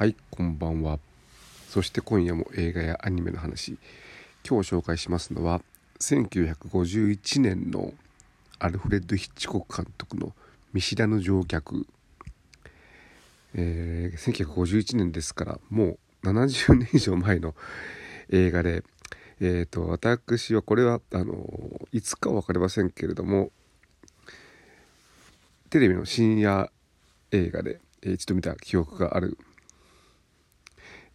はいこんばんは。そして今夜も映画やアニメの話。今日紹介しますのは1951年のアルフレッド・ヒッチコック監督の「見知らぬ乗客」えー、1951年ですからもう70年以上前の映画で、えーと、私はこれはあのいつかは分かりませんけれどもテレビの深夜映画で一度見た記憶がある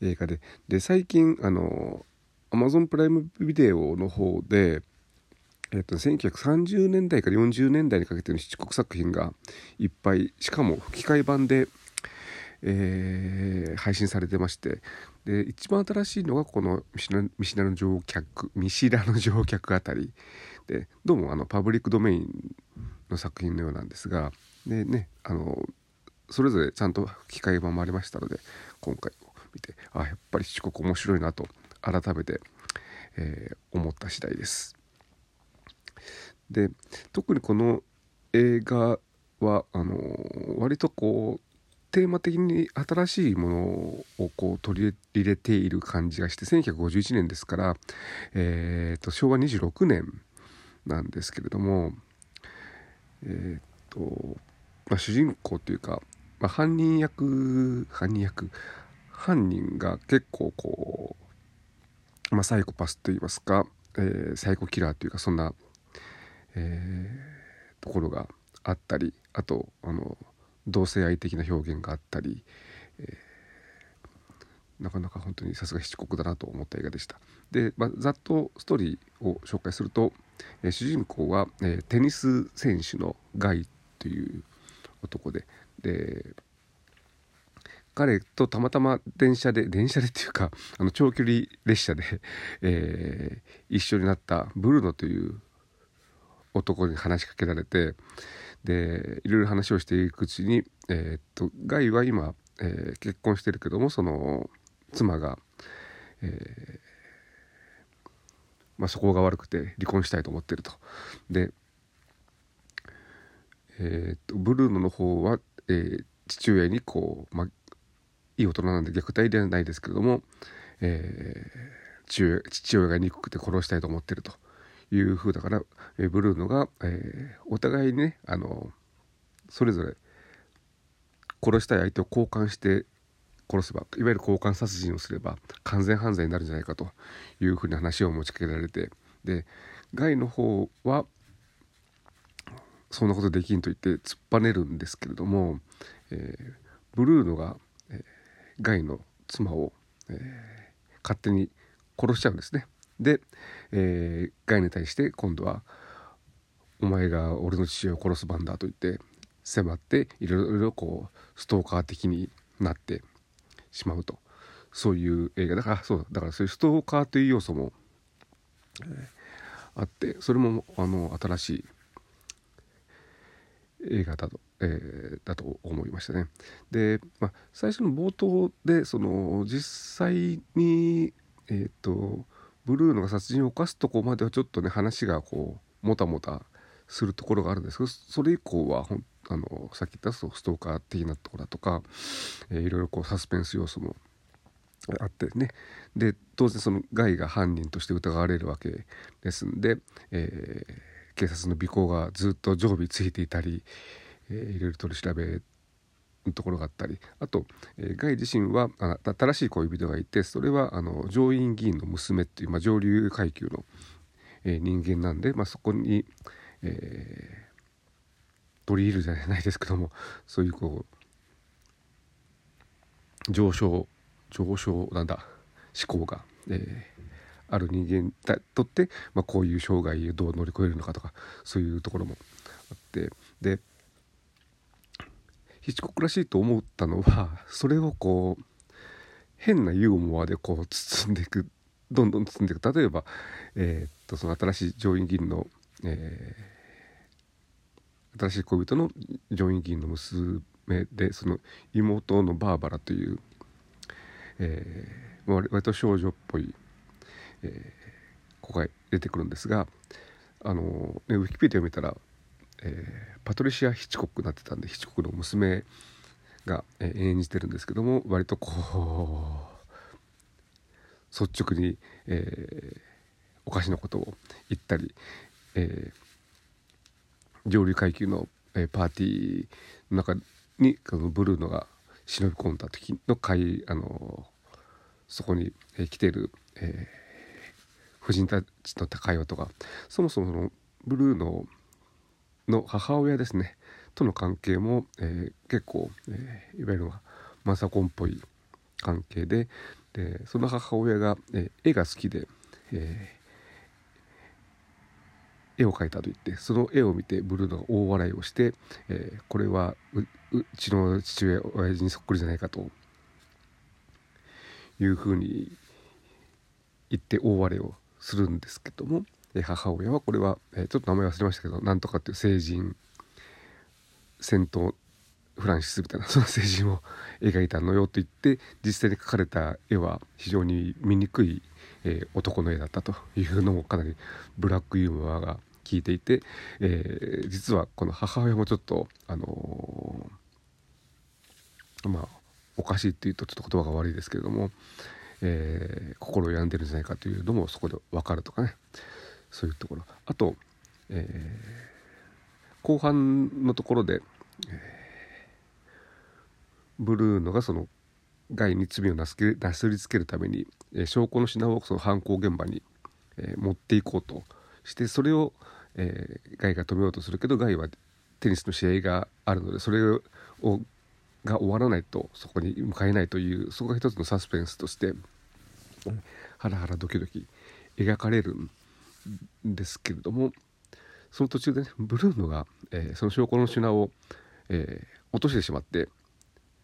映画で。で最近あのアマゾンプライムビデオの方で、えっと、1930年代から40年代にかけての七国作品がいっぱいしかも吹き替え版で、えー、配信されてまして。で一番新しいのがこの見知らぬ乗客見知らぬ乗客あたり。でどうもあのパブリックドメインの作品のようなんですが。でねあのそれぞれちゃんと吹き替え版もありましたので今回見てあやっぱり四国面白いなと改めて、えー、思った次第です。で特にこの映画はあの割とこうテーマ的に新しいものをこう取り入れている感じがして1951年ですから、えーと、昭和26年なんですけれども、えーとまあ、主人公というか、まあ、犯人役犯人役犯人が結構こう、まあ、サイコパスといいますか、えー、サイコキラーというかそんな、えー、ところがあったりあとあの同性愛的な表現があったり、えー、なかなか本当にさすが七国だなと思った映画でした。で、まあ、ざっとストーリーを紹介すると、えー、主人公は、えー、テニス選手のガイという男でで彼とたまたま電車で電車でっていうか あの長距離列車で、えー、一緒になったブルーノという男に話しかけられてでいろいろ話をしていくうちに、えー、っとガイは今、えー、結婚してるけどもその妻が、えーまあ、そこが悪くて離婚したいと思ってると。で、えー、っとブルーノの方は、えー、父親にこう、ま、いい大人なんで虐待ではないですけれども、えー、父親父親が憎くて殺したいと思ってるというふうだから、えー、ブルーノが、えー、お互いにねあのそれぞれ殺したい相手を交換して殺せばいわゆる交換殺人をすれば完全犯罪になるんじゃないかというふうに話を持ちかけられてでガイの方はそんなことできんと言って突っぱねるんですけれども、えー、ブルーノがガイの妻を、えー、勝手に殺しちゃうんですね。で、えー、ガイに対して今度は「お前が俺の父親を殺す番だ」と言って迫っていろいろこうストーカー的になってしまうと。そういう映画。だからそうだ。からそういうストーカーという要素も、えー、あってそれもあの新しい映画だとえー、だと思いましたね。で、まあ、最初の冒頭でその実際に、えーと、ブルーノが殺人を犯すとこまではちょっとね話がこうもたもたするところがあるんですけどそれ以降はほんあのさっき言ったストーカー的なところだとか、えー、いろいろこうサスペンス要素もあってねで当然そのガイが犯人として疑われるわけですんで、えー、警察の尾行がずっと常備ついていたり、えー、いろいろ取り調べのところがあったりあと、えー、ガイ自身はあ新しい恋人がいてそれはあの上院議員の娘っていう、まあ、上流階級の、えー、人間なんで、まあ、そこに、えー、取り入るじゃないですけどもそういうこう上昇上昇なんだ思考が、えー、ある人間にとって、まあ、こういう障害をどう乗り越えるのかとかそういうところもあって。でヒッチコクらしいと思ったのはそれをこう変なユーモアでこう包んでいくどんどん包んでいく。例えば、えー、っとその新しい上院議員の、えー、新しい恋人の上院議員の娘でその妹のバーバラという、えー、割と少女っぽい、えー、子が出てくるんですがあの、ね、ウィキペディアを見たらえー、パトリシア・ヒチコックになってたんでヒチコックの娘が、えー、演じてるんですけども割とこう率直に、えー、おかしなことを言ったり、えー、上流階級の、えー、パーティーの中にこのブルーノが忍び込んだ時の会あのそこに、えー、来てる、えー、夫人たちの会話とかそもそものブルーノの母親ですね。との関係も、えー、結構、えー、いわゆるマサコンっぽい関係ででその母親が、えー、絵が好きで、え絵を描いたと言ってその絵を見てブルーノが大笑いをして、えこれはうちの父親親父にそっくりじゃないかと。いうふうに言って大笑いをするんですけども、え母親はこれは、えちょっと名前忘れましたけどなんとかっていう成人戦闘フランシスみたいなその成人を描いたのよと言って実際に描かれた絵は非常に醜い、え、男の絵だったというのもかなりブラックユーモアが効いていて、えー、実はこの母親もちょっとあのー、まあおかしいっていうとちょっと言葉が悪いですけれども、えー、心を病んでるんじゃないかというのもそこで分かるとかね。そういうところ。あと、えー、後半のところで、えー、ブルーノがその害に罪をなすけなすりつけるために、えー、証拠の品をその犯行現場に、えー、持っていこうとしてそれを、えー、ガイが止めようとするけどガイはテニスの試合があるのでそれをが終わらないとそこに向かえないというそこが一つのサスペンスとしてハラハラドキドキ描かれるんですけれどもその途中でねブルーノが、えー、その証拠の品を、えー、落としてしまって、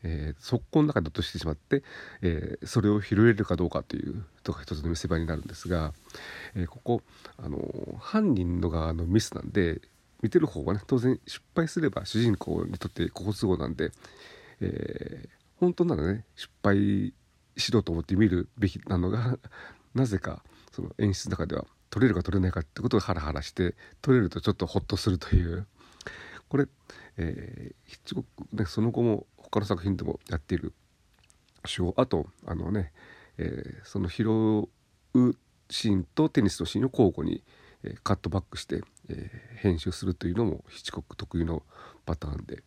えー、速攻の中で落としてしまって、えー、それを拾えるかどうかというとが一つの見せ場になるんですが、え、ここ、あの犯人の側のミスなんで見てる方はね当然失敗すれば主人公にとって好都合なんで、えー、本当ならね失敗しろと思って見るべきなのが なぜかその演出の中では取れるか取れないかってことがハラハラして取れるとちょっとホッとするという。これ、えー、ヒッチコックねその後も他の作品でもやっている手法あとあのね、えー、その拾うシーンとテニスのシーンを交互に、えー、カットバックして、えー、編集するというのもヒッチコック特有のパターンで、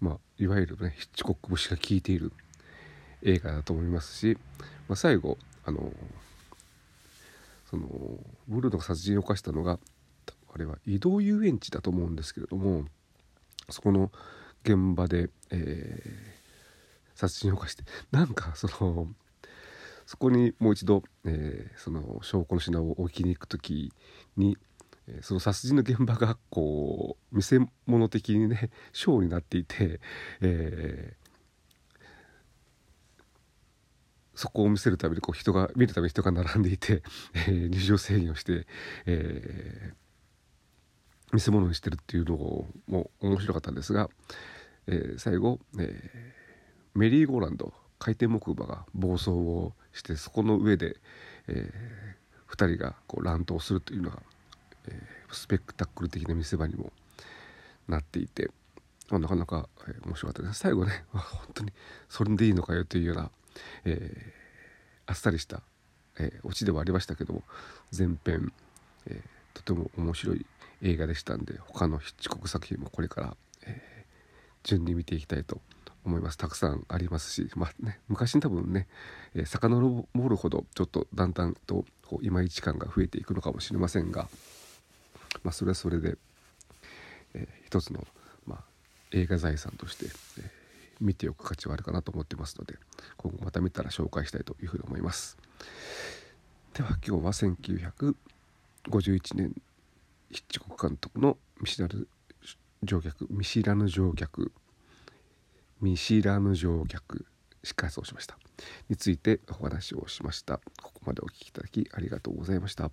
まあいわゆるねヒッチコック節が効いている映画だと思いますし、まあ、最後あのそのブルーノが殺人を犯したのがあれは移動遊園地だと思うんですけれどもそこの現場で、えー、殺人を犯してなんかそのそこにもう一度、えー、その証拠の品を置きに行く時に、その殺人の現場がこう見せ物的にね ショーになっていて、えー、そこを見せるためにこう人が見るために人が並んでいて、えー、入場制限をして、えー、見せ物にしてるっていうのも面白かったんですが、えー、最後、えー、メリーゴーランド回転木馬が暴走をしてそこの上で、えー、2人がこう乱闘するというのが、えー、スペクタクル的な見せ場にもなっていて、まあ、なかなか、えー、面白かったです。最後ね本当にそれでいいのかよというようなえー、あっさりした、えー、オチではありましたけども前編、え、とても面白い映画でしたんで他のヒッチコック作品もこれから、え、順に見ていきたいと思います。たくさんありますし、まあね、昔に多分ね、えー、遡るほどちょっとだんだんとこう今一感が増えていくのかもしれませんが、まあ、それはそれで、えー、一つの、まあ、映画財産として、えー見ておく価値はあるかなと思ってますので今後また見たら紹介したいというふうに思います。では今日は1951年ヒッチコック監督の見知らぬ乗客見知らぬ乗客見知らぬ乗客しかそうしました。についてお話をしました。ここまでお聴きいただきありがとうございました。